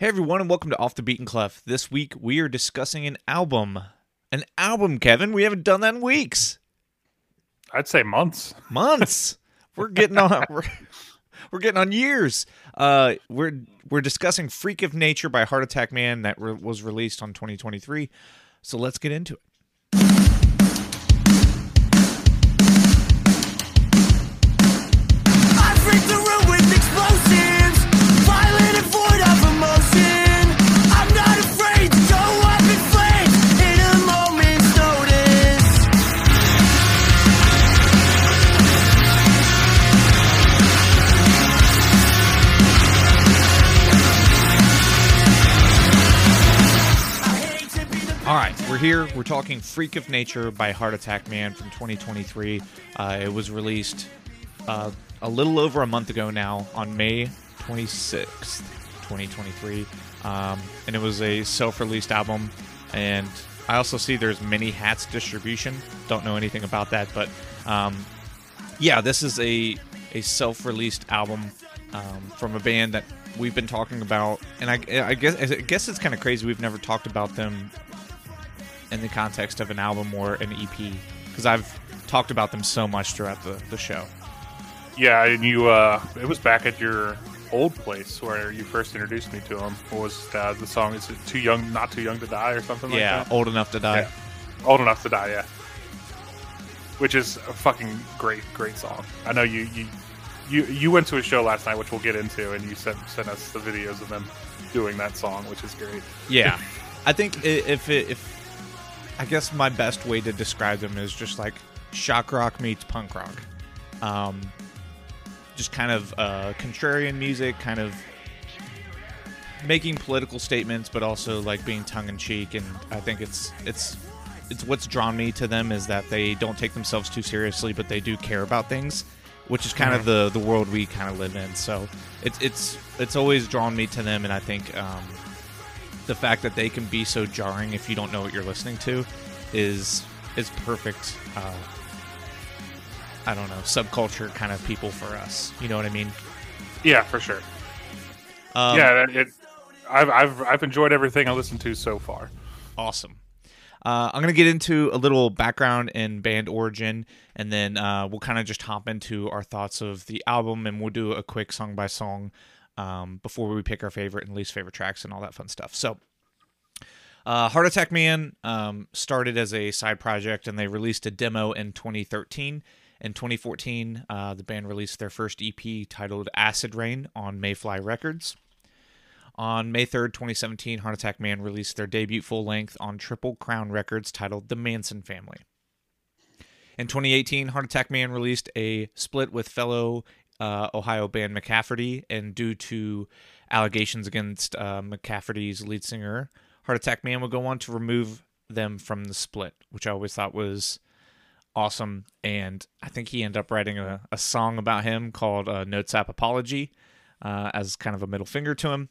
Hey everyone, and welcome to Off the Beaten Clef. This week we are discussing an album. An album, Kevin. We haven't done that in weeks, I'd say months. months. we're getting on. We're, we're getting on years. Uh, we're we're discussing "Freak of Nature" by Heart Attack Man that re- was released on 2023. So let's get into it. Here. We're talking "Freak of Nature" by Heart Attack Man from 2023. Uh, it was released uh, a little over a month ago now, on May 26th, 2023, um, and it was a self-released album. And I also see there's Many Hats distribution. Don't know anything about that, but um, yeah, this is a a self-released album um, from a band that we've been talking about, and I, I guess I guess it's kind of crazy we've never talked about them in the context of an album or an EP because I've talked about them so much throughout the, the show. Yeah, and you. Uh, it was back at your old place where you first introduced me to them. What was uh, the song? Is it "Too Young, Not Too Young to Die" or something like that? yeah, old enough to die. Yeah. Old enough to die. Yeah. Which is a fucking great, great song. I know you you you you went to a show last night, which we'll get into, and you sent sent us the videos of them doing that song, which is great. Yeah, I think if it, if I guess my best way to describe them is just like shock rock meets punk rock. Um, just kind of uh, contrarian music, kind of making political statements, but also like being tongue in cheek. And I think it's it's it's what's drawn me to them is that they don't take themselves too seriously, but they do care about things, which is kind of the the world we kind of live in. So it's it's it's always drawn me to them, and I think. Um, the fact that they can be so jarring if you don't know what you're listening to is is perfect uh, i don't know subculture kind of people for us you know what i mean Yeah, for sure. um, yeah, it. I've I've I've enjoyed everything I listened to so far. awesome uh, i'm going to get into a little background and band origin and then uh, we'll kind of just hop into our thoughts of the album and we'll do a quick song by song um, before we pick our favorite and least favorite tracks and all that fun stuff so Uh, Heart Attack Man um, started as a side project and they released a demo in 2013. In 2014, uh, the band released their first EP titled Acid Rain on Mayfly Records. On May 3rd, 2017, Heart Attack Man released their debut full length on Triple Crown Records titled The Manson Family. In 2018, Heart Attack Man released a split with fellow uh, Ohio band McCafferty, and due to allegations against uh, McCafferty's lead singer, Heart Attack Man would go on to remove them from the split, which I always thought was awesome. And I think he ended up writing a, a song about him called uh, Notes App Apology uh, as kind of a middle finger to him.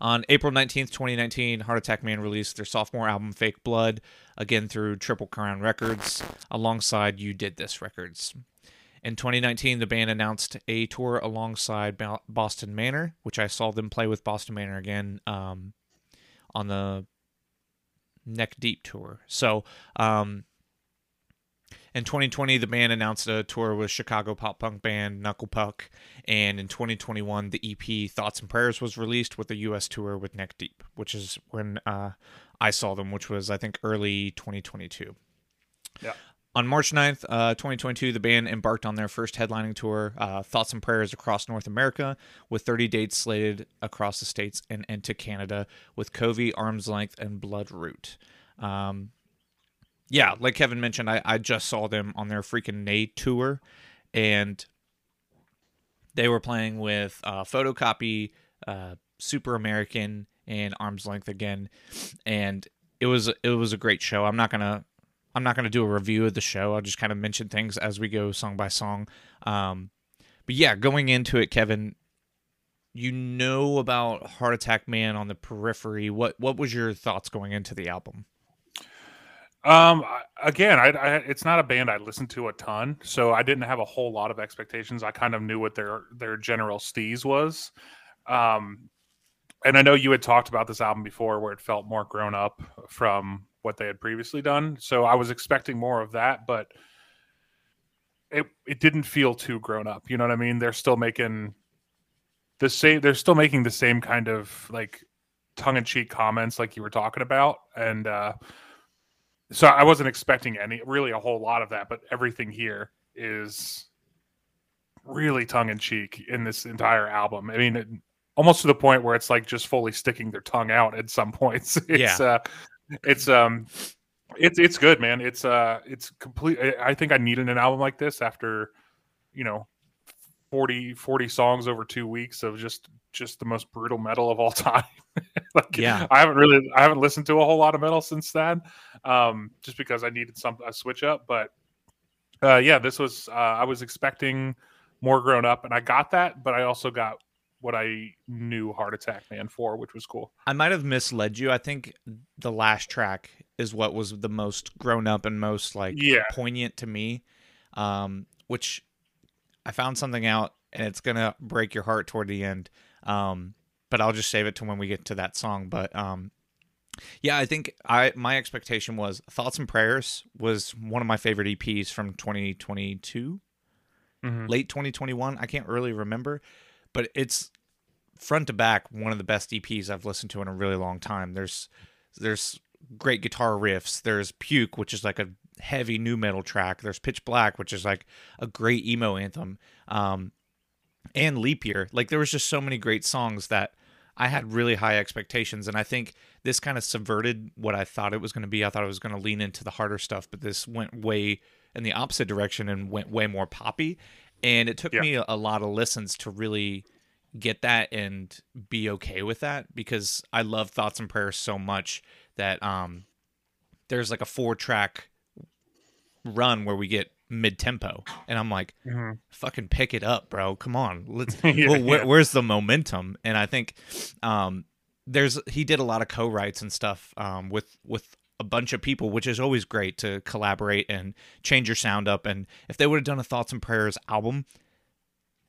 On April 19th, 2019, Heart Attack Man released their sophomore album, Fake Blood, again through Triple Crown Records, alongside You Did This Records. In 2019, the band announced a tour alongside Boston Manor, which I saw them play with Boston Manor again um, on the Neck Deep tour. So, um, in 2020, the band announced a tour with Chicago pop punk band Knuckle Puck, and in 2021, the EP Thoughts and Prayers was released with a U.S. tour with Neck Deep, which is when uh, I saw them, which was I think early 2022. Yeah. On March 9th, uh, 2022, the band embarked on their first headlining tour, uh, Thoughts and Prayers across North America, with 30 dates slated across the states and into Canada with Covey, Arms Length, and Blood Root. Um, yeah, like Kevin mentioned, I, I just saw them on their freaking Nay tour, and they were playing with uh, Photocopy, uh, Super American, and Arms Length again, and it was it was a great show. I'm not gonna I'm not gonna do a review of the show. I'll just kind of mention things as we go song by song. Um, but yeah, going into it, Kevin, you know about Heart Attack Man on the periphery. What what was your thoughts going into the album? Um, again, I, I it's not a band I listened to a ton, so I didn't have a whole lot of expectations. I kind of knew what their their general steez was. Um, and I know you had talked about this album before, where it felt more grown up from what they had previously done. So I was expecting more of that, but it it didn't feel too grown up. You know what I mean? They're still making the same. They're still making the same kind of like tongue in cheek comments, like you were talking about, and uh, so I wasn't expecting any really a whole lot of that. But everything here is really tongue in cheek in this entire album. I mean, it, almost to the point where it's like just fully sticking their tongue out at some points. It's Yeah. uh it's um it's it's good, man. It's uh it's complete I- think I needed an album like this after, you know, 40 40 songs over 2 weeks of just just the most brutal metal of all time. like Yeah. I haven't really I haven't listened to a whole lot of metal since then. Um just because I needed some a switch up, but uh yeah, this was uh I was expecting more grown up and I got that, but I also got what I knew Heart Attack Man for, which was cool. I might have misled you. I think the last track is what was the most grown up and most like Yeah. poignant to me. Um, which I found something out and it's gonna break your heart toward the end. Um, but I'll just save it to when we get to that song. But um, yeah, I think I my expectation was Thoughts and Prayers was one of my favorite EPs from 2022 Mhm. late 2021. I can't really remember, but it's front to back one of the best EPs I've listened to in a really long time. There's there's great guitar riffs. There's Puke, which is like a heavy nu metal track. There's Pitch Black, which is like a great emo anthem. Um, and Leap Year. Like there was just so many great songs that I had really high expectations, and I think this kind of subverted what I thought it was going to be. I thought it was going to lean into the harder stuff, but this went way in the opposite direction and went way more poppy. And it took Yeah. me a, a lot of listens to really get that and be okay with that because I love Thoughts and Prayers so much that um there's like a four track run where we get mid tempo and I'm like Mhm. fucking pick it up bro come on let's Yeah, well, where, yeah. where's the momentum and I think um there's he did a lot of co-writes and stuff um with with a bunch of people which is always great to collaborate and change your sound up. And if they would have done a thoughts and prayers album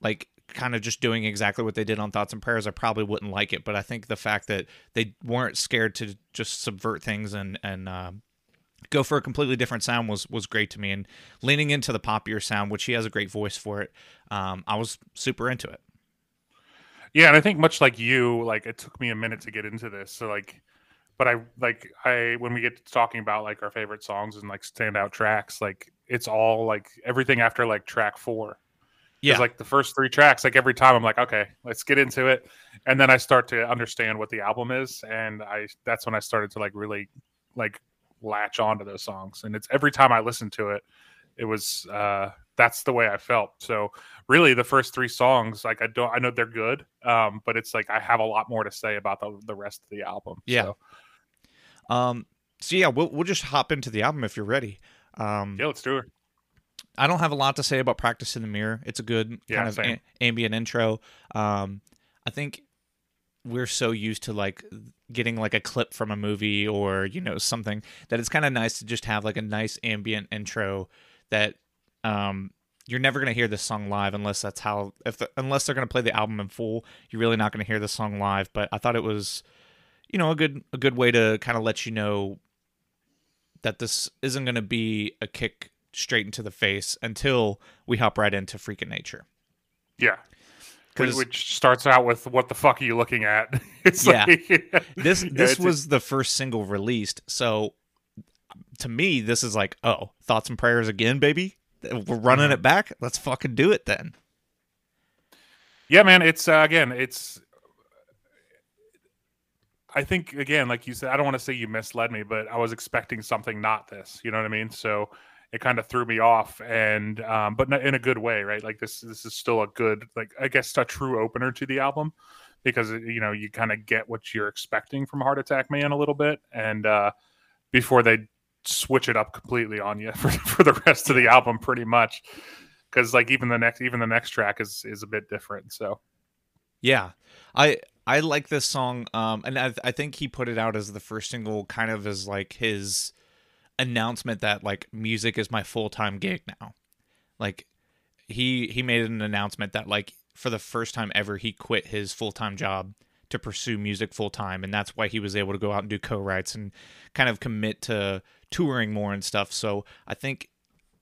like kind of just doing exactly what they did on thoughts and prayers i probably wouldn't like it. But i think the fact that they weren't scared to just subvert things and and uh, go for a completely different sound was was great to me. And leaning into the poppier sound which he has a great voice for it um, i was super into it. Yeah, and I think much like you, like it took me a minute to get into this. So like but I like I when we get to talking about like our favorite songs and like standout tracks, like it's all like everything after like track 4. Yeah. Yeah. like the first three tracks, like every time I'm like, okay, let's get into it. And then I start to understand what the album is. And I that's when I started to like really like latch onto those songs. And it's every time I listen to it, it was uh that's the way I felt. So really the first three songs, like I don't I know they're good. Um, but it's like I have a lot more to say about the the rest of the album. Yeah. So, um so yeah we'll, we'll just hop into the album if you're ready um yeah, let's do it. I don't have a lot to say about Practice in the Mirror. It's a good Yeah, kind of a- ambient intro. Um, I think we're so used to like getting like a clip from a movie or you know something that it's kind of nice to just have like a nice ambient intro that um, you're never going to hear this song live unless that's how if the, unless they're going to play the album in full you're really not going to hear the song live but i thought it was you know a good a good way to kind of let you know that this isn't going to be a kick straight into the face until we hop right into freaking nature Yeah. Which starts out with what the fuck are you looking at? It's Yeah. like this Yeah, this a- was the first single released so to me this is like oh thoughts and prayers again baby we're running Mhm. it back let's fucking do it then Yeah, man. It's uh, again, it's. I think again, like you said, I don't want to say you misled me, but I was expecting something not this. You know what I mean? So it kind of threw me off, and um, but in a good way, right? Like this, this is still a good, like I guess, a true opener to the album because you know you kind of get what you're expecting from Heart Attack Man a little bit, and uh, before they switch it up completely on you for, for the rest of the album, pretty much. Because like even the next even the next track is is a bit different. So Yeah, I I like this song, um, and I, I think he put it out as the first single, kind of as like his announcement that like music is my full time gig now. Like he he made an announcement that like for the first time ever he quit his full time job to pursue music full time, and that's why he was able to go out and do co-writes and kind of commit to touring more and stuff. So I think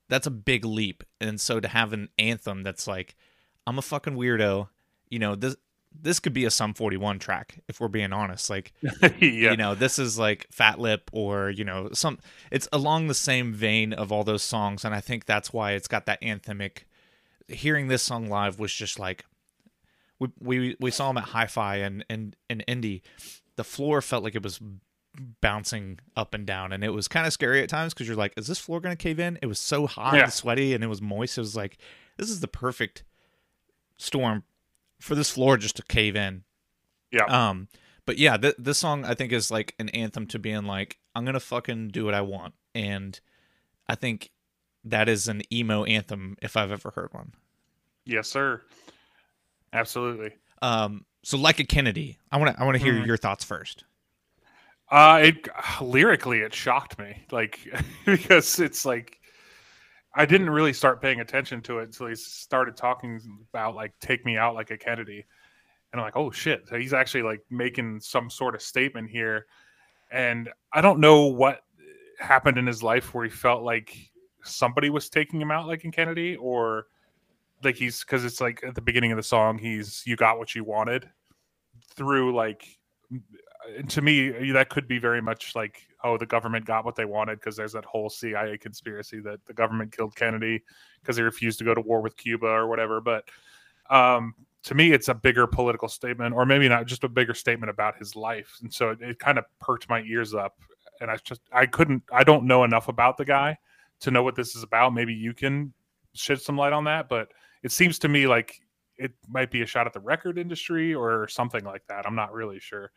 that's a big leap, and so to have an anthem that's like, I'm a fucking weirdo, you know this. This could be a Sum 41 track if we're being honest. Like, yeah. you know this is like fat lip or you know some it's along the same vein of all those songs and i think that's why it's got that anthemic hearing this song live was just like we we, we saw him at hi-fi and and and Indy the floor felt like it was bouncing up and down and it was kind of scary at times because you're like is this floor gonna cave in it was so hot Yeah. and sweaty and it was moist it was like this is the perfect storm for this floor just to cave in yeah. um, but yeah, th- this song I think is like an anthem to being like, I'm gonna fucking do what I want, and I think that is an emo anthem if I've ever heard one. yes, sir. Absolutely. Um, so like a Kennedy, I want to I want to hear Mhm. your thoughts first. Uh, it lyrically it shocked me, like because it's like I didn't really start paying attention to it until he started talking about like "Take Me Out Like a Kennedy," and I'm like, oh shit, so he's actually like making some sort of statement here, and I don't know what happened in his life where he felt like somebody was taking him out like in Kennedy, or like he's because it's like at the beginning of the song, he's "You got what you wanted," through like uh, to me that could be very much like oh the government got what they wanted because there's that whole cia conspiracy that the government killed kennedy because he refused to go to war with cuba or whatever. But um to me it's a bigger political statement or maybe not just a bigger statement about his life. And so it, it kind of perked my ears up and i just i couldn't i don't know enough about the guy to know what this is about. Maybe you can shed some light on that but it seems to me like it might be a shot at the record industry or something like that. I'm not really sure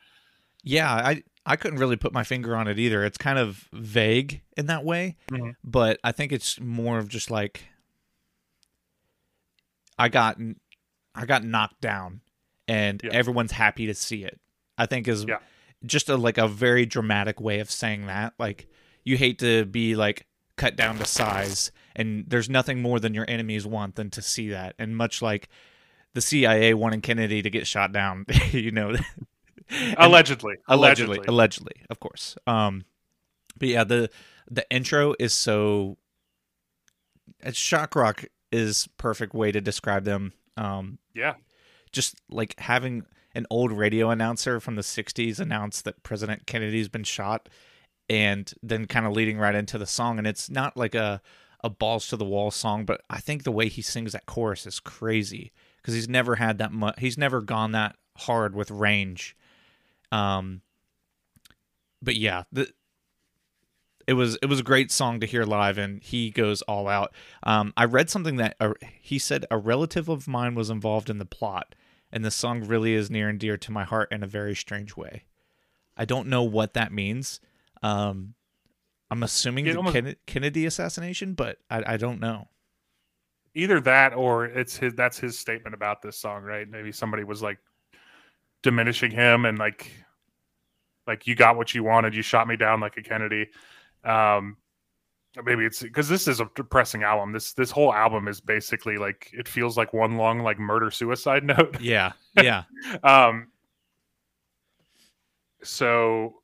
Yeah, I I couldn't really put my finger on it either. It's kind of vague in that way, Mhm. but I think it's more of just like I got I got knocked down, and Yeah. everyone's happy to see it. I think is Yeah. just a like a very dramatic way of saying that. Like you hate to be like cut down to size, and there's nothing more than your enemies want than to see that. And much like the CIA wanting Kennedy to get shot down, you know. And- allegedly. allegedly. Allegedly. Of course. Um but yeah the the intro is so shock rock is perfect way to describe them. Um yeah. just like having an old radio announcer from the 60s announce that president kennedy's been shot and then kind of leading right into the song and it's not like a a balls to the wall song but i think the way he sings that chorus is crazy because he's never had that much he's never gone that hard with range um but yeah the it was it was a great song to hear live and he goes all out. Um i read something that uh, he said a relative of mine was involved in the plot and the song really is near and dear to my heart in a very strange way. I don't know what that means. Um i'm assuming It the Ken- kennedy assassination but I, I don't know. Either that or it's his that's his statement about this song right? Maybe somebody was like diminishing him and like like you got what you wanted you shot me down like a kennedy. Um maybe it's because this is a depressing album. This this whole album is basically like it feels like one long like murder suicide note. Yeah yeah. Um so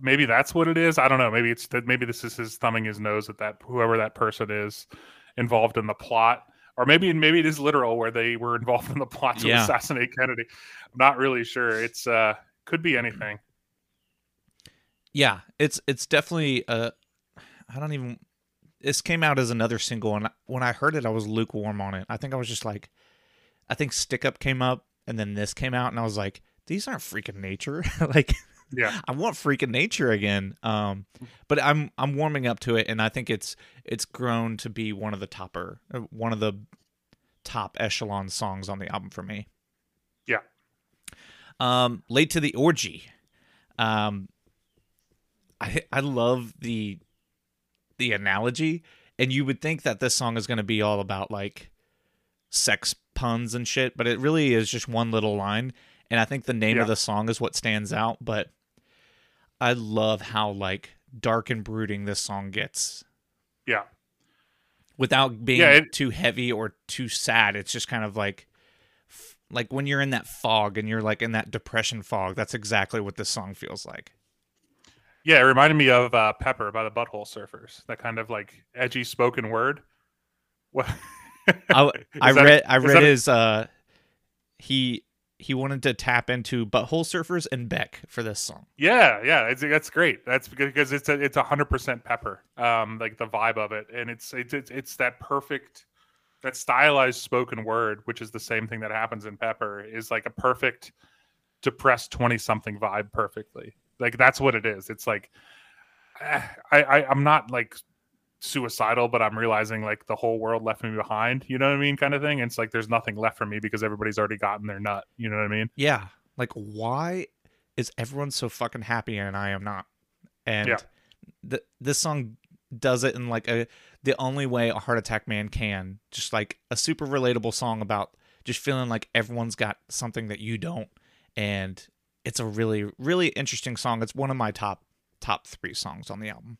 maybe that's what it is. I don't know. Maybe it's that maybe this is his thumbing his nose at that whoever that person is involved in the plot or maybe maybe it is literal where they were involved in the plot to Yeah. assassinate kennedy. I'm not really sure. It's uh could be anything. Yeah it's it's definitely uh i don't even this came out as another single and when i heard it i was lukewarm on it. I think i was just like i think stick up came up and then this came out and i was like these aren't freaking nature. Like yeah i want freaking nature again um but i'm i'm warming up to it and i think it's it's grown to be one of the topper uh, one of the top echelon songs on the album for me yeah um, late to the orgy. Um, I I love the the analogy, and you would think that this song is going to be all about like sex puns and shit, but it really is just one little line. And I think the name Yeah. of the song is what stands out. But I love how like dark and brooding this song gets yeah without being Yeah, it- too heavy or too sad. It's just kind of like f- Like when you're in that fog and you're like in that depression fog, that's exactly what this song feels like. Yeah, it reminded me of uh, Pepper by the Butthole Surfers. That kind of like edgy spoken word. What? I, I that a- read I read that a- his uh he he wanted to tap into Butthole Surfers and Beck for this song. Yeah, yeah, that's great. That's because it's a, it's hundred percent Pepper, um, like the vibe of it, and it's it's it's, it's that perfect, that stylized spoken word, which is the same thing that happens in Pepper, is like a perfect depressed twenty something vibe, perfectly. Like that's what it is. It's like I, I I'm not like suicidal, but I'm realizing like the whole world left me behind. You know what I mean, kind of thing. it's like there's nothing left for me because everybody's already gotten their nut. You know what I mean? Yeah. Like why is everyone so fucking happy and I am not? And Yeah. th- this song does it in like a the only way a heart attack man can. Just like a super relatable song about just feeling like everyone's got something that you don't and it's a really really interesting song. It's one of my top top 3 songs on the album.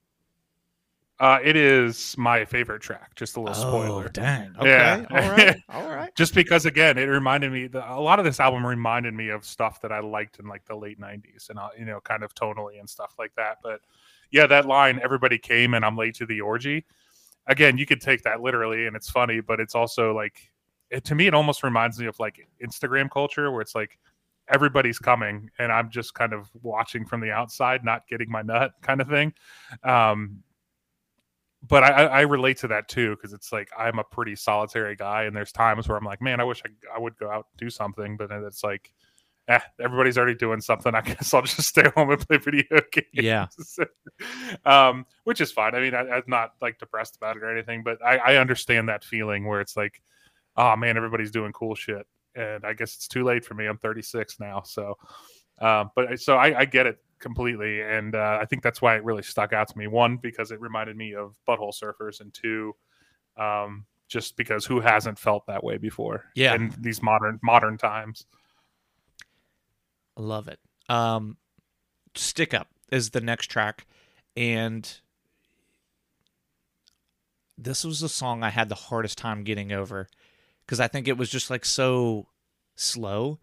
Uh, it is my favorite track. Just a little spoiler. Oh, dang. Okay. Yeah. All right. All right. just because again it reminded me the, a lot of this album reminded me of stuff that i liked in like the late 90s and uh, you know kind of tonally and stuff like that but yeah that line everybody came and i'm late to the orgy again you could take that literally and it's funny but it's also like it, to me it almost reminds me of like instagram culture where it's like everybody's coming and i'm just kind of watching from the outside not getting my nut kind of thing um but I, I relate to that too because it's like I'm a pretty solitary guy, and there's times where I'm like, man, I wish I, I would go out and do something, but then it's like, eh, everybody's already doing something. I guess I'll just stay home and play video games. Yeah. um, which is fine. I mean, I, I'm not like depressed about it or anything, but I, I understand that feeling where it's like, oh man, everybody's doing cool shit, and I guess it's too late for me. I'm 36 now, so. Um, but so I, I get it completely, and uh, I think that's why it really stuck out to me. One, because it reminded me of Butthole Surfers, and two, um, just because who hasn't felt that way before? Yeah. in these modern modern times. Love it. Um, Stick Up is the next track, and this was a song I had the hardest time getting over because I think it was just like so slow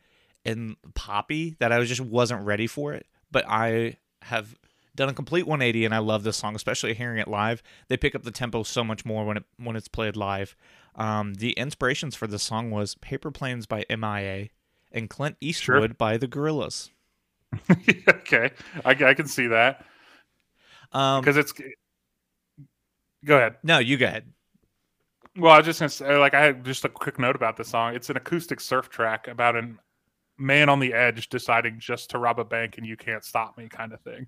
and poppy that I was just wasn't ready for it. But I have done a complete 180 and I love this song, especially hearing it live. They pick up the tempo so much more when it when it's played live. Um, the inspirations for this song was Paper Planes by MIA and Clint Eastwood by the Gorillaz. okay, I, I can see that Um, because it's. Go ahead. no, you go ahead. Well, I was just gonna say, like, I had just a quick note about the song. It's an acoustic surf track about a man on the edge deciding just to rob a bank and you can't stop me, kind of thing.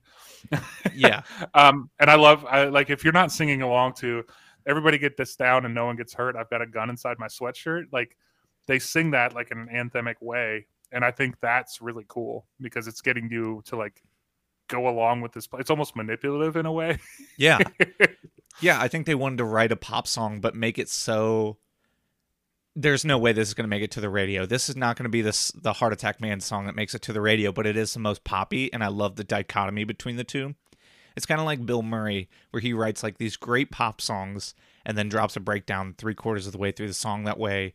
Yeah. um, and I love, I, like, if you're not singing along to "Everybody Get This Down" and no one gets hurt, I've got a gun inside my sweatshirt. Like, they sing that like in an anthemic way, and I think that's really cool because it's getting you to like go along with this. It's almost manipulative in a way. Yeah. yeah, I think they wanted to write a pop song but make it so there's no way this is going to make it to the radio. This is not going to be this the Heart Attack Man song that makes it to the radio, but it is the most poppy and I love the dichotomy between the two. It's kind of like Bill Murray where he writes like these great pop songs and then drops a breakdown 3 quarters of the way through the song that way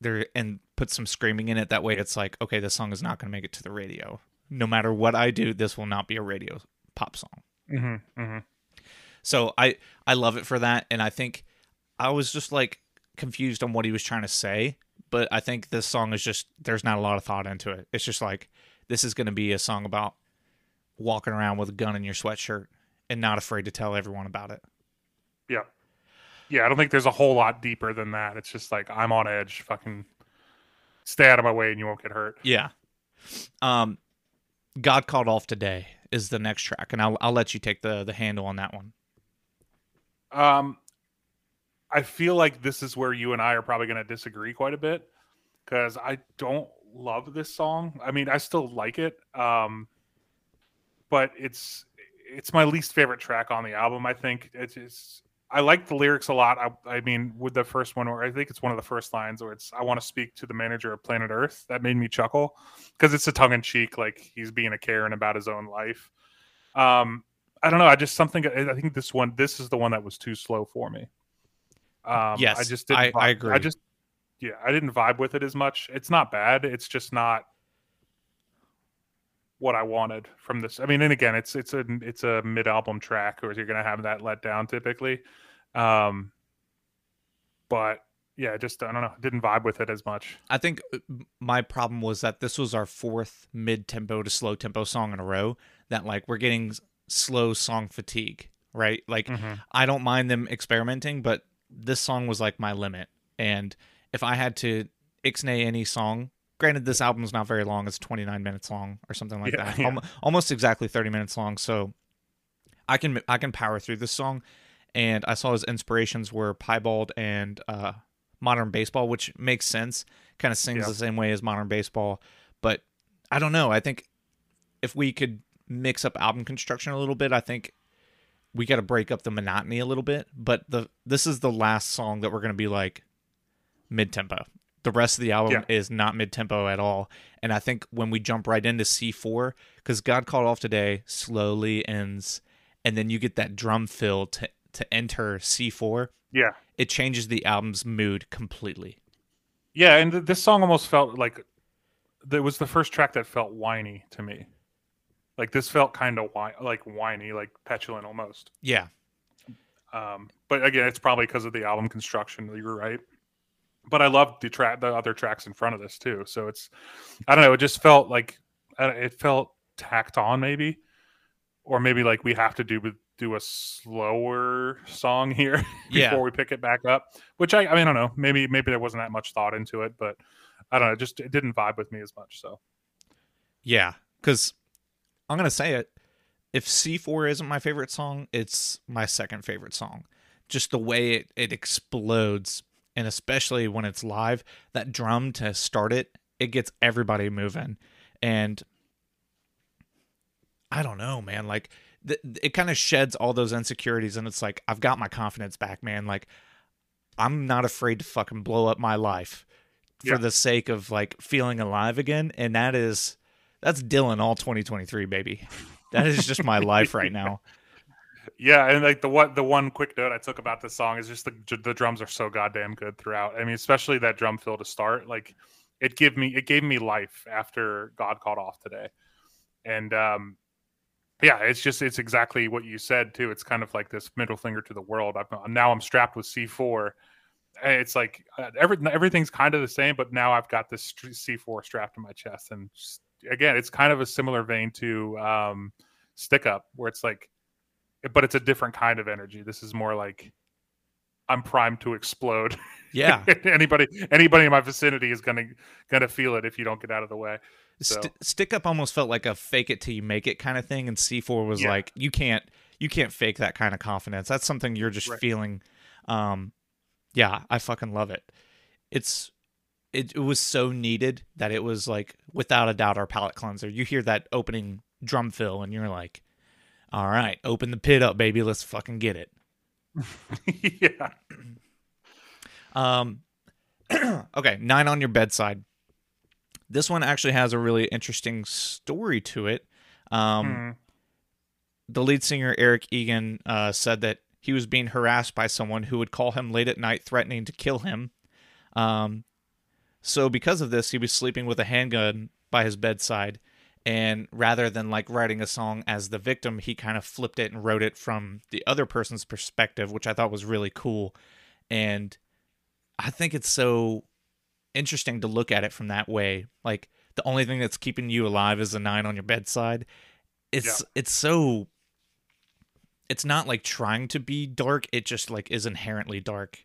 there and puts some screaming in it that way it's like okay, this song is not going to make it to the radio. No matter what I do, this will not be a radio pop song. mm-hmm, mm-hmm. So I I love it for that, and I think I was just like confused on what he was trying to say, but I think this song is just there's not a lot of thought into it. It's just like this is going to be a song about walking around with a gun in your sweatshirt and not afraid to tell everyone about it. Yeah. Yeah, I don't think there's a whole lot deeper than that. It's just like I'm on edge, fucking stay out of my way and you won't get hurt. Yeah. Um, God called off today is the next track, and I'll I'll let you take the the handle on that one. Um I feel like this is where you and I are probably going to disagree quite a bit cuz I don't love this song. I mean, I still like it. Um but it's it's my least favorite track on the album, I think. It's just I like the lyrics a lot. I, I mean, with the first one, where I think it's one of the first lines where it's, I want to speak to the manager of planet Earth. That made me chuckle because it's a tongue in cheek, like he's being a Karen about his own life. Um, I don't know. I just something, I think this one, this is the one that was too slow for me. Um, Yes, I just didn't, I- I I agree. just, yeah, I didn't vibe with it as much. It's not bad. It's just not what I wanted from this. I mean, and again, it's it's a it's a mid album track, or you're gonna have that let down typically. Um, but yeah, just I don't know, didn't vibe with it as much. I think uh, my problem was that this was our fourth mid tempo to slow tempo song in a row. That like we're getting slow song fatigue, right? Like Mhm. I don't mind them experimenting, but this song was like my limit. And if I had to ixnay any song, granted this album's not very long; it's 29 minutes long or something like Yeah, that, yeah. Almo- almost exactly 30 minutes long. So I can I can power through this song. And I saw his inspirations were Piebald and uh, Modern Baseball, which makes sense. Kind of sings Yeah. the same way as Modern Baseball, but I don't know. I think if we could mix up album construction a little bit, I think we got to break up the monotony a little bit. But the this is the last song that we're going to be like mid tempo. The rest of the album Yeah. is not mid tempo at all. And I think when we jump right into C4, because God Called Off Today slowly ends, and then you get that drum fill to, to enter C4, Yeah, it changes the album's mood completely. yeah, and th- this song almost felt like it was the first track that felt whiny to me. Like this felt kind of whi- like whiny, like petulant almost. Yeah. Um, but again, it's probably because of the album construction. You're right. But I loved the track, the other tracks in front of this too. So it's, I don't know. It just felt like uh, it felt tacked on, maybe, or maybe like we have to do do a slower song here Yeah. before we pick it back up. Which I, I mean, I don't know. Maybe maybe there wasn't that much thought into it, but I don't know. It just it didn't vibe with me as much. So Yeah, because I'm gonna say it. If C4 isn't my favorite song, it's my second favorite song. Just the way it, it explodes, and especially when it's live, that drum to start it, it gets everybody moving. And I don't know, man. Like th- it kind of sheds all those insecurities, and it's like I've got my confidence back, man. Like I'm not afraid to fucking blow up my life for Yeah. the sake of like feeling alive again, and that is that's Dylan all 2023, baby. That is just my life right now. Yeah, and like the what the one quick note I took about this song is just the the drums are so goddamn good throughout. I mean, especially that drum fill to start, like it gave me it gave me life after God called off today, and um, yeah, it's just it's exactly what you said too. It's kind of like this middle finger to the world. I'm now I'm strapped with C4. and It's like uh, every everything's kind of the same, but now I've got this C4 strapped to my chest, and just, again, it's kind of a similar vein to um, Stick Up, where it's like but it's a different kind of energy. This is more like I'm primed to explode. Yeah. anybody anybody in my vicinity is gonna gonna feel it if you don't get out of the way. So- St- Stick up almost felt like a fake it till you make it kind of thing, and C4 was Yeah. like you can't you can't fake that kind of confidence. That's something you're just Right. feeling. Um, yeah, I fucking love it. It's it, it was so needed that it was like without a doubt our palate cleanser. You hear that opening drum fill, and you're like, all right, open the pit up, baby. Let's fucking get it. yeah. Um, okay, nine on your bedside. This one actually has a really interesting story to it. Um, Hmm. The lead singer Eric Egan uh, said that he was being harassed by someone who would call him late at night, threatening to kill him. Um, so because of this, he was sleeping with a handgun by his bedside, and rather than like writing a song as the victim, he kind of flipped it and wrote it from the other person's perspective, which I thought was really cool. And I think it's so interesting to look at it from that way. Like the only thing that's keeping you alive is a nine on your bedside. It's it's so it's not like trying to be dark, it just like is inherently dark.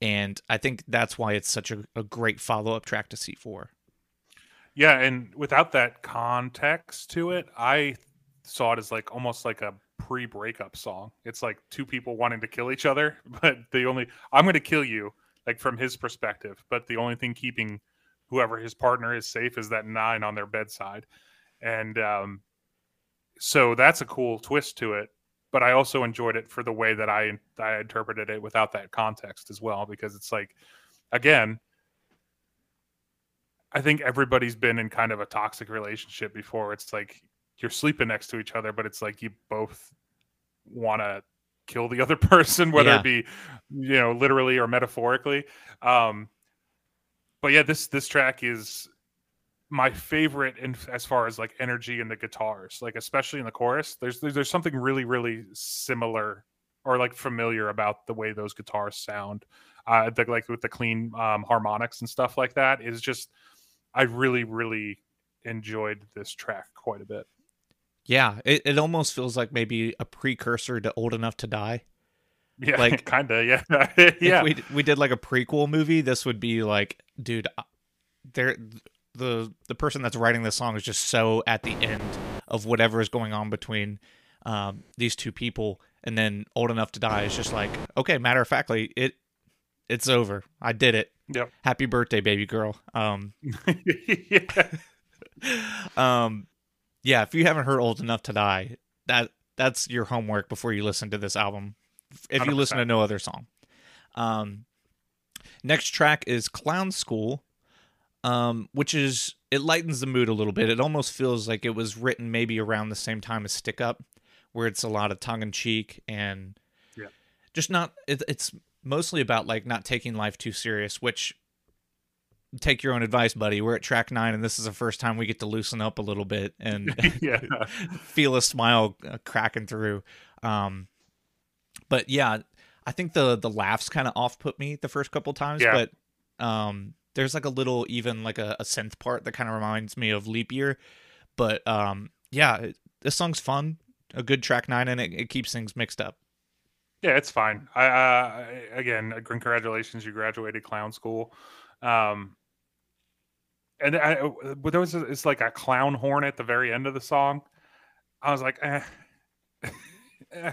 And I think that's why it's such a, a great follow up track to C4. Yeah, and without that context to it, I saw it as like almost like a pre-breakup song. It's like two people wanting to kill each other, but the only I'm going to kill you, like from his perspective. But the only thing keeping whoever his partner is safe is that nine on their bedside, and um, so that's a cool twist to it. But I also enjoyed it for the way that I I interpreted it without that context as well, because it's like, again, I think everybody's been in kind of a toxic relationship before. It's like you're sleeping next to each other, but it's like you both want to kill the other person, whether Yeah. it be, you know, literally or metaphorically. Um, but yeah, this this track is my favorite in as far as like energy in the guitars, like especially in the chorus. There's there's, there's something really really similar or like familiar about the way those guitars sound. Uh, the, like with the clean um, harmonics and stuff like that is just I really really enjoyed this track quite a bit. Yeah, it, it almost feels like maybe a precursor to Old Enough to Die. Yeah, Like- kind of, yeah, If yeah, we we did like a prequel movie, this would be like, dude, uh, there the the person that's writing this song is just so at the end of whatever is going on between um, these two people, and then Old Enough to Die is just like, okay, matter of factly, it it's over. I did it. Yep. Happy birthday, baby girl. Um, yeah. um, yeah. If you haven't heard Old Enough to Die, that that's your homework before you listen to this album. If you listen to no other song. Um, next track is Clown School, um, which is it lightens the mood a little bit. It almost feels like it was written maybe around the same time as Stick Up, where it's a lot of tongue in cheek and Yeah. just not. It, it's mostly about like not taking life too serious, which take your own advice, buddy. We're at track nine, and this is the first time we get to loosen up a little bit and yeah. feel a smile uh, cracking through. Um, but yeah, I think the the laughs kind of off put me the first couple times, Yeah. but um, there's like a little even like a, a synth part that kind of reminds me of Leap Year. But um, yeah, it, this song's fun, a good track nine, and it, it keeps things mixed up. Yeah, it's fine. I uh, again, congratulations, you graduated clown school. Um, and I, but there was a, it's like a clown horn at the very end of the song. I was like, eh, eh,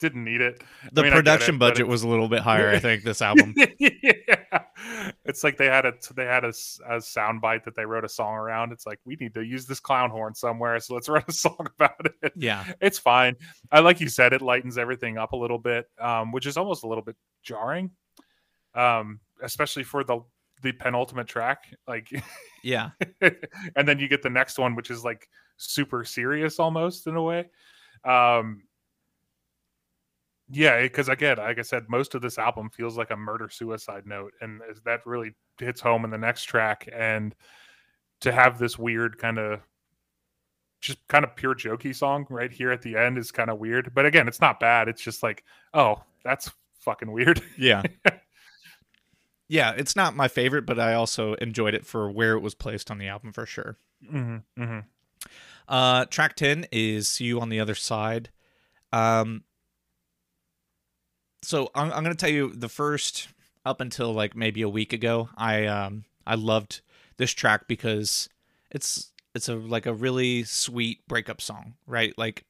didn't need it. The I get production it, budget it's- was a little bit higher, I think, this album. yeah. It's like they had a they had a, a sound bite that they wrote a song around. It's like we need to use this clown horn somewhere, so let's write a song about it. yeah, It's fine. I like you said, it lightens everything up a little bit, um, which is almost a little bit jarring, um, especially for the the penultimate track. Like, yeah, and then you get the next one, which is like super serious almost in a way. Um, yeah, because again, like I said, most of this album feels like a murder suicide note, and that really hits home in the next track. And to have this weird kind of just kind of pure jokey song right here at the end is kind of weird. But again, it's not bad. It's just like, oh, that's fucking weird. yeah. Yeah, it's not my favorite, but I also enjoyed it for where it was placed on the album for sure. mm-hmm, mm-hmm. Uh, track 10 is See You on the Other Side. Um, so I'm, I'm to tell you the first up until like maybe a week ago, I, um, I loved this track because it's, it's a, like a really sweet breakup song, right? Like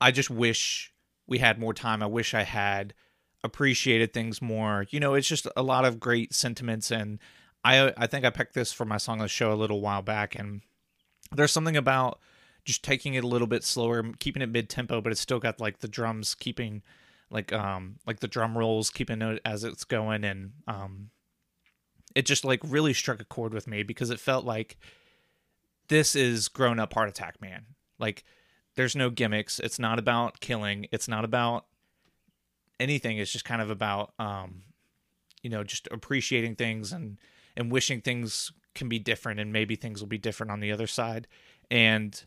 I just wish we had more time. I wish I had appreciated things more. You know, it's just a lot of great sentiments and I I think I picked this for my song on the show a little while back and there's something about just taking it a little bit slower, keeping it mid tempo, but it's still got like the drums keeping like um like the drum rolls keeping it as it's going and um it just like really struck a chord with me because it felt like this is grown up heart attack man. Like there's no gimmicks. It's not about killing. It's not about anything. It's just kind of about um you know just appreciating things and and wishing things can be different and maybe things will be different on the other side. And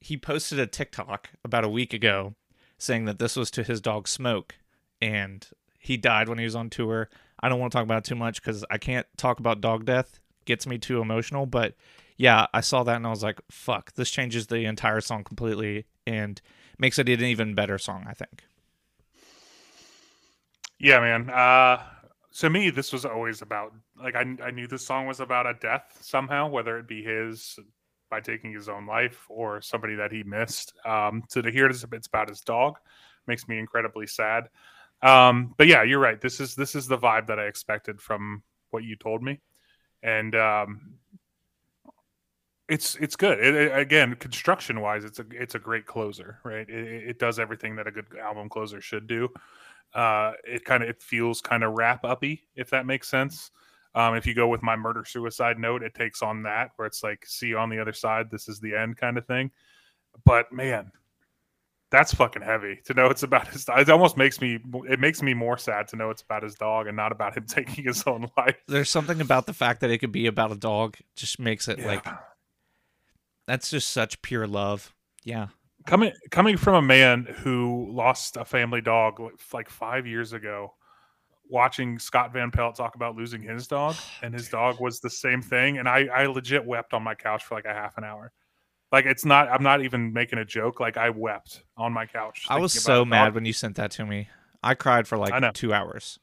he posted a TikTok about a week ago saying that this was to his dog Smoke and he died when he was on tour. I don't want to talk about it too much cuz I can't talk about dog death. Gets me too emotional, but yeah, I saw that and I was like, fuck, this changes the entire song completely and makes it an even better song, I think. Yeah, man. Uh, to me, this was always about like I, I knew this song was about a death somehow, whether it be his by taking his own life or somebody that he missed. Um, so to hear it's, it's about his dog makes me incredibly sad. Um, but yeah, you're right. This is this is the vibe that I expected from what you told me, and um, it's it's good. It, it- again, construction wise, it's a it's a great closer, right? It, it it does everything that a good album closer should do uh it kind of it feels kind of wrap uppy if that makes sense um if you go with my murder suicide note it takes on that where it's like see you on the other side this is the end kind of thing but man That's fucking heavy to know it's about his. It almost makes me. It makes me more sad to know it's about his dog and not about him taking his own life. There's something about the fact that it could be about a dog just makes it Yeah. like that's just such pure love. Yeah. coming coming from a man who lost a family dog like- like five years ago watching scott van pelt talk about losing his dog oh, and his dog was the same thing and i i legit wept on my couch for like a half an hour like it's not i'm not even making a joke like i wept on my couch I was so mad when you sent that to me. I cried for like two hours.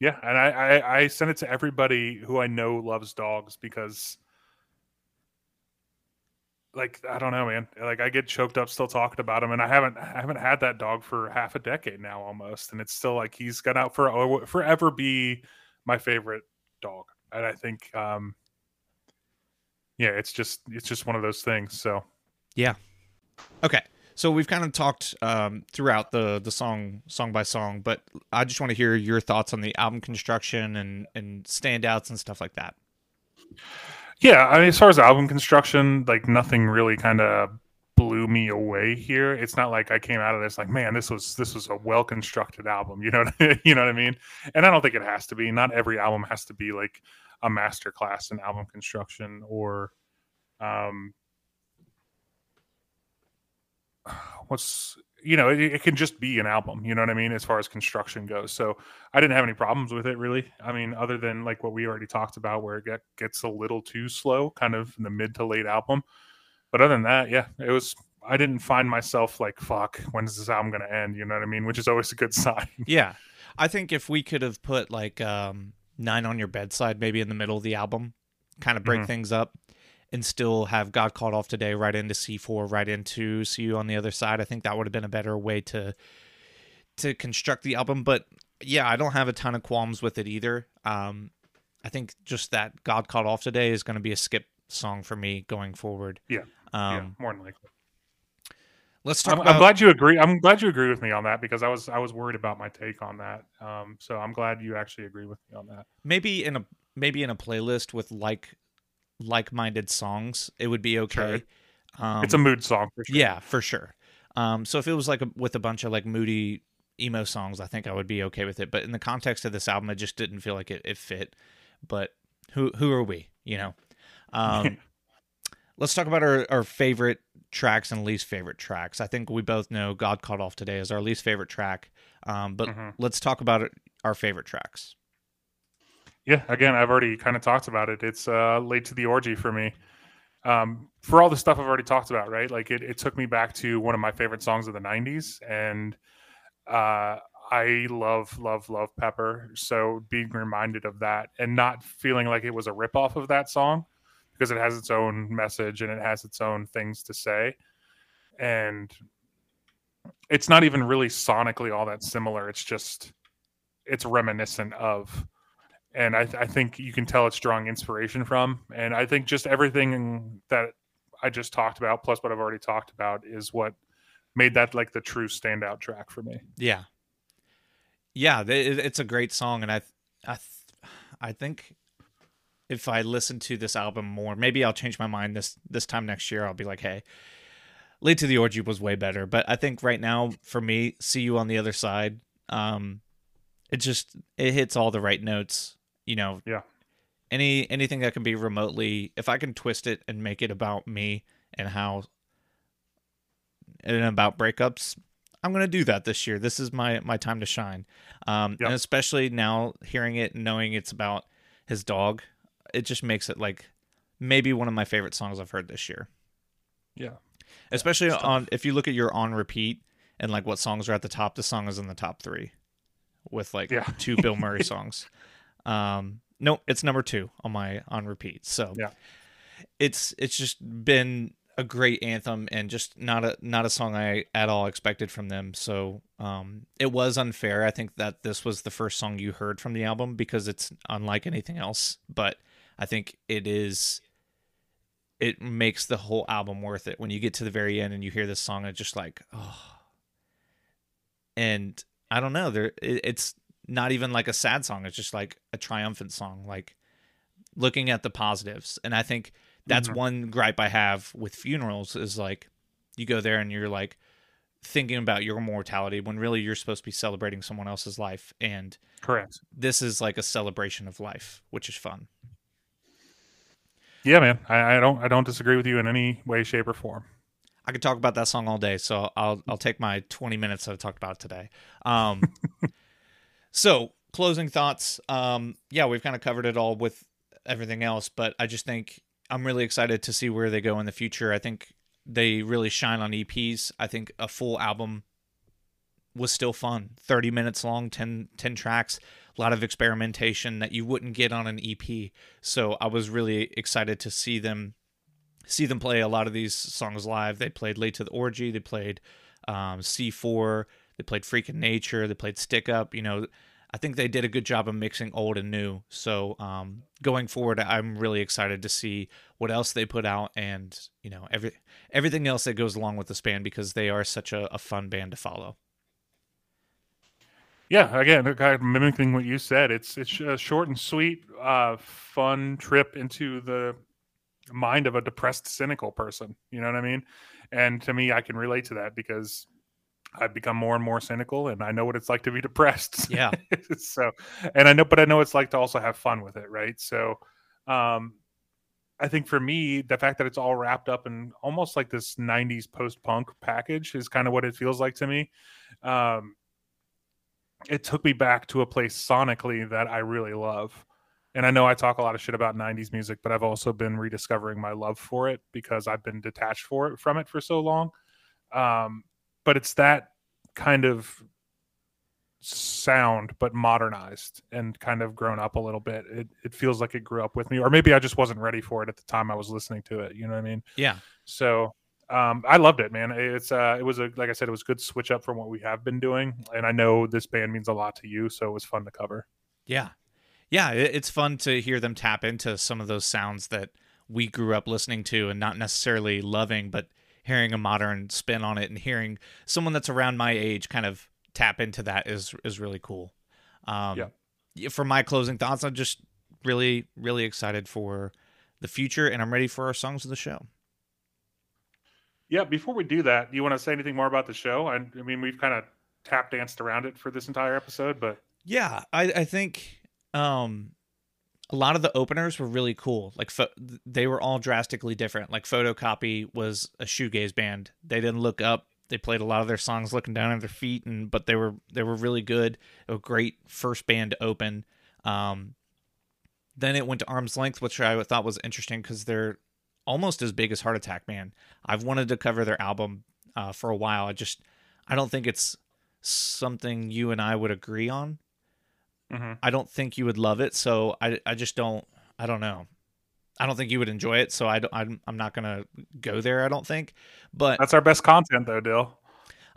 yeah and I, I i sent it to everybody who i know loves dogs because like I don't know, man. Like I get choked up still talking about him, and I haven't I haven't had that dog for half a decade now almost, and it's still like he's gonna for forever be my favorite dog, and I think, um, yeah, it's just it's just one of those things. So yeah, Okay. So we've kind of talked um, throughout the the song song by song, but I just want to hear your thoughts on the album construction and and standouts and stuff like that. Yeah, I mean, as far as album construction, like nothing really kind of blew me away here. It's not like I came out of this like, man, this was this was a well constructed album. You know, you know what I mean? And I don't think it has to be. Not every album has to be like a master class in album construction or, um, what's you know, it, it can just be an album. You know what I mean? As far as construction goes, so I didn't have any problems with it really. I mean, other than like what we already talked about, where it get, gets a little too slow, kind of in the mid to late album. But other than that, yeah, it was. I didn't find myself like, "Fuck, when's this album gonna end?" You know what I mean? Which is always a good sign. Yeah. I think if we could have put like um, Nine on Your Bedside maybe in the middle of the album, kind of break Mhm. things up, and still have God Called Off Today right into C4, right into See You on the Other Side, I think that would have been a better way to to construct the album. But yeah, I don't have a ton of qualms with it either. Um, I think just that God Called Off Today is going to be a skip song for me going forward. Yeah. Um, yeah, more than likely. Let's talk I'm, about I'm glad you agree. I'm glad you agree with me on that because I was I was worried about my take on that. Um, so I'm glad you actually agree with me on that. maybe in a maybe in a playlist with like like-minded songs, it would be okay. Um, it's a mood song for sure. Yeah, for sure. Um, so if it was like a, with a bunch of like moody emo songs, I think I would be okay with it. But in the context of this album, it just didn't feel like it, it fit. But who who are we? You know. Um, let's talk about our, our favorite tracks and least favorite tracks. I think we both know God Called Off Today is our least favorite track. Um, but Mhm. let's talk about our favorite tracks. Yeah, again, I've already kind of talked about it. It's uh, late to the orgy for me. Um, for all the stuff I've already talked about, right? Like it, it took me back to one of my favorite songs of the '90s, and uh, I love, love, love Pepper. So being reminded of that and not feeling like it was a ripoff of that song because it has its own message and it has its own things to say, and it's not even really sonically all that similar. It's just it's reminiscent of and I, I think you can tell it's drawing inspiration from. And I think just everything that I just talked about, plus what I've already talked about, is what made that like the true standout track for me. Yeah, yeah, th- it's a great song, and I, I, th- I think if I listen to this album more, maybe I'll change my mind this this time next year. I'll be like, hey, Late to the Orgy" was way better, but I think right now for me, "See You on the Other Side," um, it just it hits all the right notes. You know, Yeah. Any anything that can be remotely, if I can twist it and make it about me and how and about breakups, I'm gonna do that this year. This is my my time to shine. Um, Yep. and especially now hearing it and knowing it's about his dog, it just makes it like maybe one of my favorite songs I've heard this year. Yeah. Especially tough. on if you look at your on repeat and like what songs are at the top, the song is in the top three with like Yeah. two Bill Murray songs. Um, no, it's number two on my on repeat. So Yeah. it's it's just been a great anthem and just not a not a song I at all expected from them. So um, it was unfair. I think that this was the first song you heard from the album because it's unlike anything else. But I think it is. It makes the whole album worth it when you get to the very end and you hear this song. It's just like oh, and I don't know. There, it, it's not even like a sad song. It's just like a triumphant song. Like looking at the positives, and I think that's Mhm. one gripe I have with funerals is like you go there and you're like thinking about your mortality when really you're supposed to be celebrating someone else's life and Correct. this is like a celebration of life which is fun Yeah, man. I, I don't I don't disagree with you in any way, shape, or form. i could talk about that song all day so i'll i'll take my 20 minutes that i talked about today um so closing thoughts. Um yeah we've kind of covered it all with everything else but i just think i'm really excited to see where they go in the future. I think they really shine on eps i think a full album was still fun. 30 minutes long 10, 10 tracks a lot of experimentation that you wouldn't get on an ep so i was really excited to see them see them play a lot of these songs live. They played late to the orgy they played um, c4 they played freak of nature. They played stick up you know. I think they did a good job of mixing old and new. So um, going forward i'm really excited to see what else they put out and you know every everything else that goes along with this band because they are such a, a fun band to follow. Yeah, again, kind of mimicking what you said, it's it's a short and sweet, uh, fun trip into the mind of a depressed, cynical person. You know what I mean? And to me, I can relate to that because I've become more and more cynical, and I know what it's like to be depressed. yeah so, and I know, but I know it's like to also have fun with it, right? So, um, I think for me, the fact that it's all wrapped up in almost like this '90s post-punk package is kind of what it feels like to me. Um, it took me back to a place sonically that I really love. And I know I talk a lot of shit about 90s music, but I've also been rediscovering my love for it because I've been detached for it from it for so long. Um, but it's that kind of sound, but modernized and kind of grown up a little bit. It, it feels like it grew up with me, or maybe I just wasn't ready for it at the time I was listening to it. You know what I mean? yeah So um, I loved it, man. It's uh, it was a like I said, it was a good switch up from what we have been doing, and I know this band means a lot to you, so it was fun to cover. Yeah. Yeah, it's fun to hear them tap into some of those sounds that we grew up listening to and not necessarily loving, but hearing a modern spin on it and hearing someone that's around my age kind of tap into that is is really cool. Um, Yeah. For my closing thoughts, I'm just really really excited for the future, and I'm ready for our songs of the show. Yeah. Before we do that, do you want to say anything more about the show? I, I mean, we've kind of tap danced around it for this entire episode, but Yeah, I, I think um, a lot of the openers were really cool. Like pho- they were all drastically different. Like Photocopy was a shoegaze band. They didn't look up. They played a lot of their songs looking down at their feet, and but they were they were really good. A great first band to open. Um, then it went to Arm's Length, which I thought was interesting because they're almost as big as Heart Attack Man. I've wanted to cover their album uh, for a while. I just I don't think it's something you and I would agree on. Mhm. I don't think you would love it, so I, I just don't I don't know. I don't think you would enjoy it, so I don't, I'm I'm not gonna go there. I don't think, but that's our best content, though, Dill.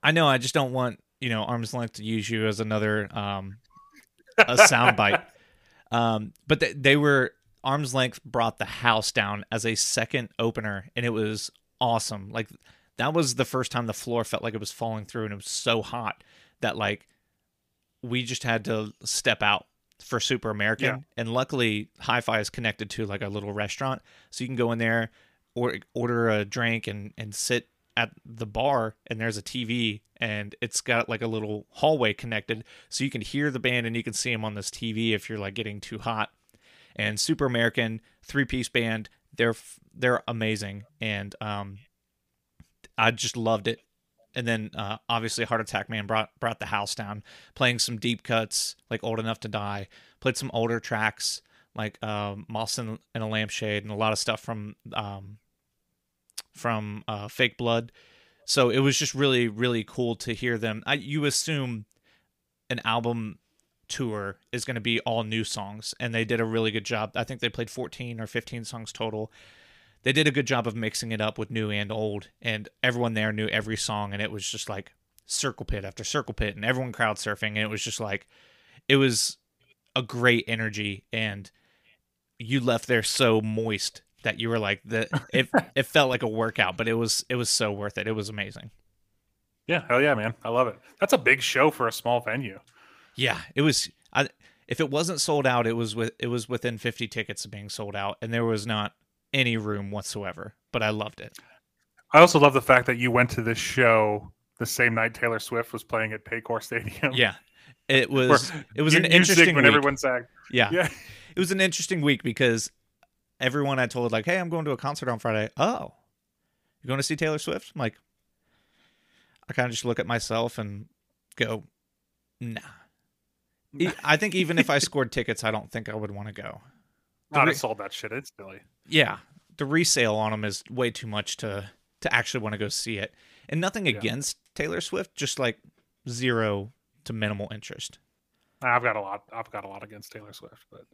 I know I just don't want you know arm's length to use you as another um a soundbite. Um, but they, they were arm's length brought the house down as a second opener, and it was awesome. Like that was the first time the floor felt like it was falling through, and it was so hot that like we just had to step out for Super American. Yeah. And luckily, Hi-Fi is connected to like a little restaurant, so you can go in there or order a drink and and sit at the bar and there's a TV and it's got like a little hallway connected so you can hear the band and you can see them on this TV if you're like getting too hot. And Super American three piece band, they're they're amazing and um I just loved it. And then uh, obviously Heart Attack Man brought brought the house down, playing some deep cuts like Old Enough to Die, played some older tracks like um, Moss and, a Lampshade and a lot of stuff from um, from uh, Fake Blood. So it was just really really cool to hear them. I, you assume an album tour is going to be all new songs, and they did a really good job. I think they played 14 or 15 songs total. They did a good job of mixing it up with new and old, and everyone there knew every song, and it was just like circle pit after circle pit, and everyone crowd surfing, and it was just like it was a great energy, and you left there so moist that you were like the it it felt like a workout, but it was it was so worth it. It was amazing. Yeah, hell yeah, man. I love it. That's a big show for a small venue. Yeah, it was. I, if it wasn't sold out, it was with it was within fifty tickets of being sold out, and there was not any room whatsoever. But I loved it. I also love the fact that you went to this show the same night Taylor Swift was playing at Paycor Stadium. Yeah, it was. It was you- an interesting when week. everyone sang. yeah. Yeah, it was an interesting week because everyone I told like, "Hey, I'm going to a concert on Friday." Oh, you're going to see Taylor Swift? I'm like, I kind of just look at myself and go, "Nah." I think even if I scored tickets, I don't think I would want to go. I'd re- have sold that shit instantly. Yeah, the resale on them is way too much to to actually want to go see it. And nothing Yeah. against Taylor Swift, just like zero to minimal interest. I've got a lot. I've got a lot against Taylor Swift, but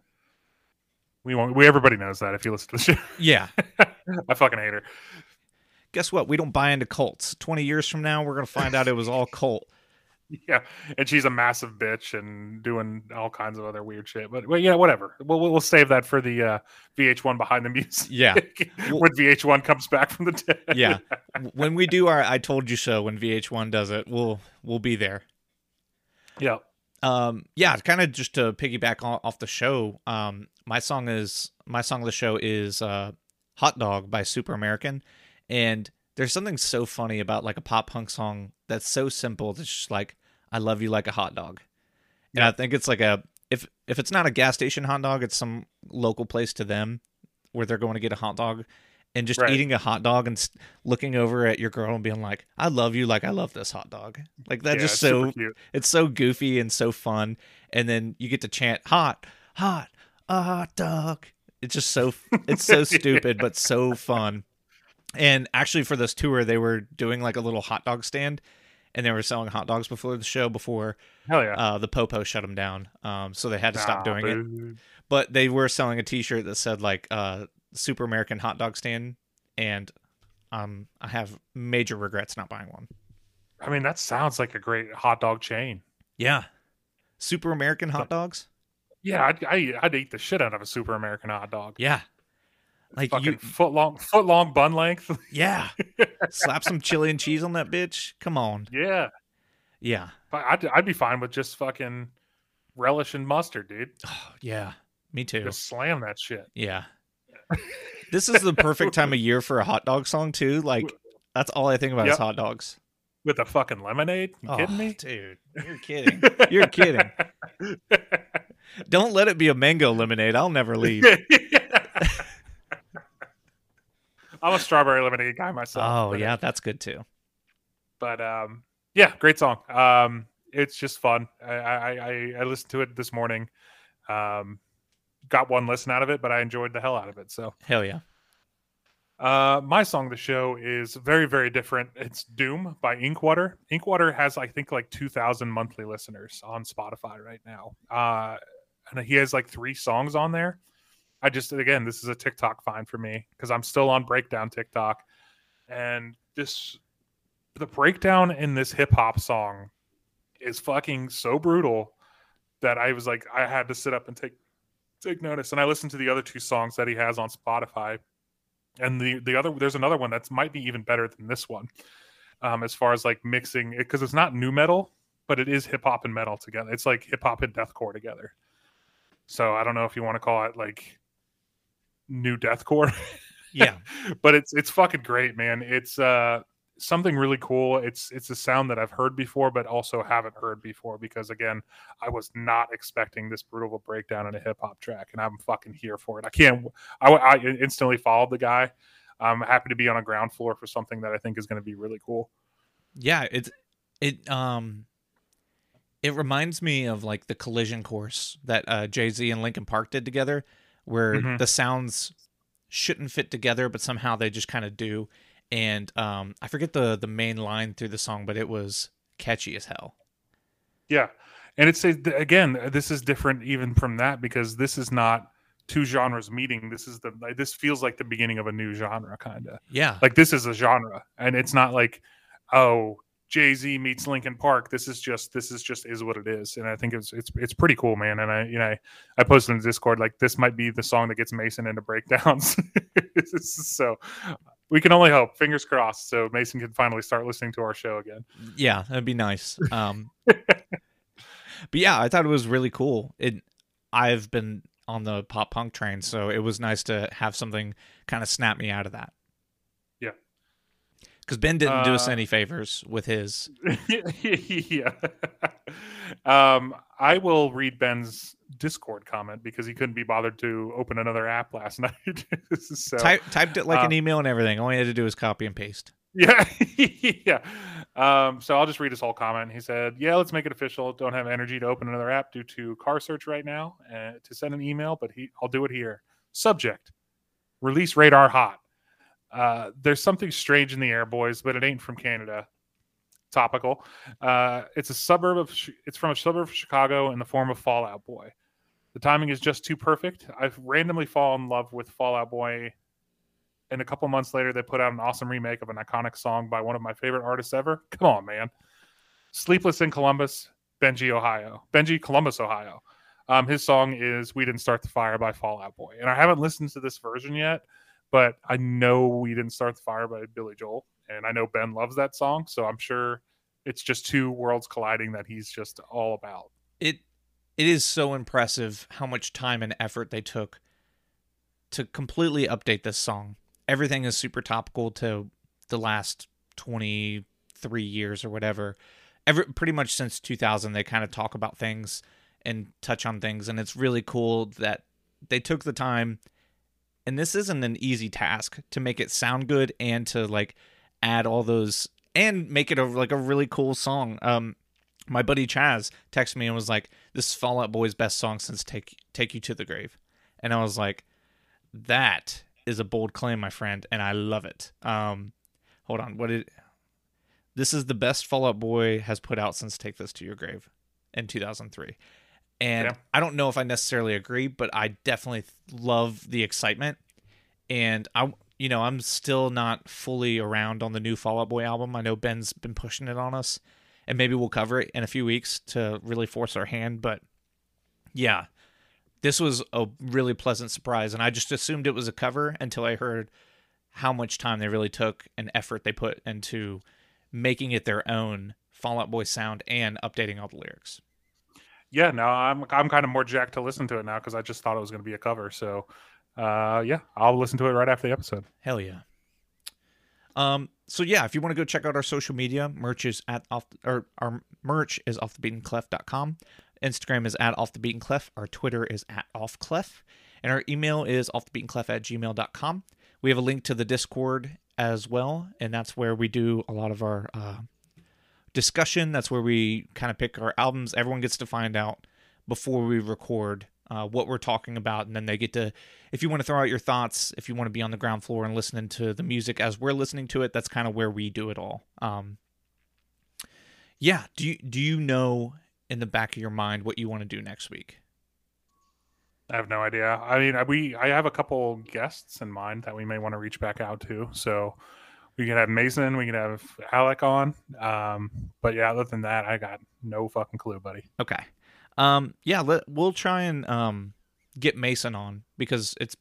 we won't. We everybody knows that if you listen to the show. Yeah. I fucking hate her. Guess what? We don't buy into cults. 20 years from now, we're going to find out it was all cult. Yeah, and she's a massive bitch and doing all kinds of other weird shit. But well, yeah, whatever. We'll we'll we'll save that for the uh, VH1 behind the music. Yeah. when VH1 comes back from the dead. Yeah. when we do our I told you so when VH1 does it, we'll we'll be there. yeah. Um yeah, kind of just to piggyback off the show. Um my song is my song of the show is uh Hot Dog by Super American and there's something so funny about like a pop punk song that's so simple that's just like I love you like a hot dog. And Yeah. I think it's like a if if it's not a gas station hot dog, it's some local place to them where they're going to get a hot dog and just Right. eating a hot dog and looking over at your girl and being like, "I love you like I love this hot dog." Like that's Yeah, just it's so it's so goofy and so fun. And then you get to chant "hot, hot, a hot dog." It's just so it's so stupid but so fun. And actually, for this tour, they were doing like a little hot dog stand, and they were selling hot dogs before the show before Hell yeah. uh, the popo shut them down. Um, so they had to stop Nah, doing it. But they were selling a T-shirt that said like uh, "Super American Hot Dog Stand," and um, I have major regrets not buying one. I mean, that sounds like a great hot dog chain. Yeah, Super American hot dogs. Yeah, I'd, I, I'd eat the shit out of a super American hot dog. Yeah, like Fucking you. foot long, foot long bun length. Yeah, slap some chili and cheese on that bitch. Come on. yeah, Yeah, But I'd, I'd be fine with just fucking relish and mustard, dude. oh, yeah. Me too. Just slam that shit. Yeah. this is the perfect time of year for a hot dog song too. Like that's all I think about is hot dogs. With a fucking lemonade? You Oh, kidding me? dude? You're kidding. You're kidding. Don't let it be a mango lemonade. I'll never leave. I'm a strawberry lemonade guy myself. Oh yeah, that's good too. but um, yeah, great song. Um, it's just fun. I, I I I listened to it this morning. Um, got one listen out of it, but I enjoyed the hell out of it. So Hell yeah. Uh, my song the show is very, very different. It's Doom by Inkwater. Inkwater has, I think, like 2,000 monthly listeners on Spotify right now. Uh, and he has like three songs on there. I just, again, this is a TikTok find for me because I'm still on Breakdown TikTok. And this, the breakdown in this hip hop song is fucking so brutal that I was like, I had to sit up and take take notice. And I listened to the other two songs that he has on Spotify and the the other there's another one that might be even better than this one um as far as like mixing it because it's not nu metal but it is hip hop and metal together it's like hip hop and deathcore together so i don't know if you want to call it like nu deathcore. Yeah. but it's it's fucking great man. It's uh something really cool. It's it's a sound that i've heard before but also haven't heard before because again i was not expecting this brutal breakdown in a hip-hop track and i'm fucking here for it. I can't i, I instantly followed the guy. I'm happy to be on a ground floor for something that i think is going to be really cool. Yeah, it's it um it reminds me of like the collision course that uh Jay-Z and Linkin Park did together where Mhm. the sounds shouldn't fit together but somehow they just kind of do and um I forget the the main line through the song but it was catchy as hell. yeah and it's again this is different even from that because this is not two genres meeting this is the this feels like the beginning of a new genre kind of Yeah. like this is a genre and it's not like oh jay-z meets linkin park this is just this is just is what it is and i think it's it's it's pretty cool man and i you know i posted in the discord like this might be the song that gets mason into breakdowns so we can only hope fingers crossed so mason can finally start listening to our show again Yeah, that'd be nice. Um, but yeah, I thought it was really cool. It, I've been on the pop punk train, so it was nice to have something kind of snap me out of that. Because Ben didn't do us Uh, any favors with his. yeah. Um, I will read Ben's Discord comment because he couldn't be bothered to open another app last night. so Type, typed it like an uh, email and everything. All he had to do was copy and paste. yeah, yeah. Um, so I'll just read his whole comment. He said, "Yeah, let's make it official. Don't have energy to open another app due to car search right now uh, to send an email, but he, I'll do it here. Subject: Release radar hot. Uh, there's something strange in the air, boys, but it ain't from Canada. Topical. Uh, it's a suburb of. It's from a suburb of Chicago in the form of Fall Out Boy. The timing is just too perfect. I've randomly fallen in love with Fall Out Boy and a couple months later they put out an awesome remake of an iconic song by one of my favorite artists ever come on man sleepless in columbus benji ohio benji columbus ohio um, his song is we didn't start the fire by fall out boy and i haven't listened to this version yet but i know we didn't start the fire by billy joel and i know ben loves that song so i'm sure it's just two worlds colliding that he's just all about it it is so impressive how much time and effort they took to completely update this song. Everything is super topical to the last 23 years or whatever. Every pretty much since 2000 they kind of talk about things and touch on things and it's really cool that they took the time and this isn't an easy task to make it sound good and to like add all those and make it a like a really cool song. Um my buddy Chaz texted me and was like, "This is Fall Out Boy's best song since Take Take You to the Grave," and I was like, "That is a bold claim, my friend, and I love it." Um, hold on, what did? This is the best Fall Out Boy has put out since Take This to Your Grave in 2003, and Yeah. I don't know if I necessarily agree, but I definitely love the excitement, and I. You know, I'm still not fully around on the new Fall Out Boy album. I know Ben's been pushing it on us and maybe we'll cover it in a few weeks to really force our hand. But yeah, this was a really pleasant surprise, and I just assumed it was a cover until I heard how much time they really took and effort they put into making it their own Fall Out Boy sound and updating all the lyrics. Yeah no i'm i'm kind of more jacked to listen to it now because i just thought it was going to be a cover so uh yeah i'll listen to it right after the episode Hell yeah. Um. So yeah, if you want to go check out our social media, merch is at off or our merch is offthebeatenclef.com. Instagram is at offthebeatenclef. Our Twitter is at offclef, and our email is offthebeatenclef at gmail.com. We have a link to the Discord as well, and that's where we do a lot of our uh, discussion. That's where we kind of pick our albums. Everyone gets to find out before we record uh, what we're talking about, and then they get to, if you want to throw out your thoughts, if you want to be on the ground floor and listening to the music as we're listening to it, that's kind of where we do it all. Um, yeah. Do you do you know in the back of your mind what you want to do next week? I have no idea. I mean, we I have a couple guests in mind that we may want to reach back out to. So we can have Mason, we can have Alec on. Um, but yeah, other than that, I got no fucking clue, buddy. Okay. Um, yeah, let, we'll try and um, get Mason on because it's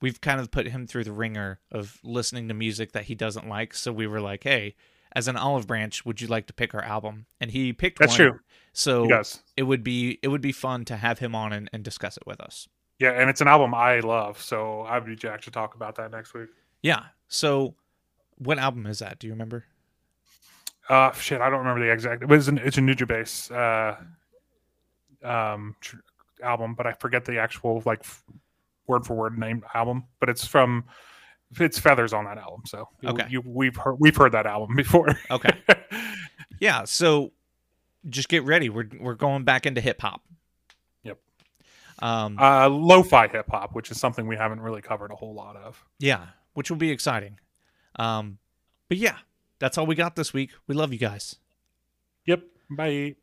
we've kind of put him through the ringer of listening to music that he doesn't like. So we were like, hey, as an olive branch, would you like to pick our album? And he picked That's one. true. So does. it would be it would be fun to have him on and, and discuss it with us. Yeah, and it's an album I love, so I'd be jacked to talk about that next week. Yeah. So what album is that? Do you remember? Uh, shit, I don't remember the exact. It was an, it's a Nujabes uh, um tr- album, but I forget the actual like f- word for word name album. But it's from it's Feathers on that album. So you- Okay. you, we've heard we've heard that album before. Okay. Yeah. So just get ready. We're we're going back into hip hop. Yep. Um. uh, lo-fi hip hop, which is something we haven't really covered a whole lot of. Yeah, which will be exciting. Um, but yeah, that's all we got this week. We love you guys. Yep. Bye.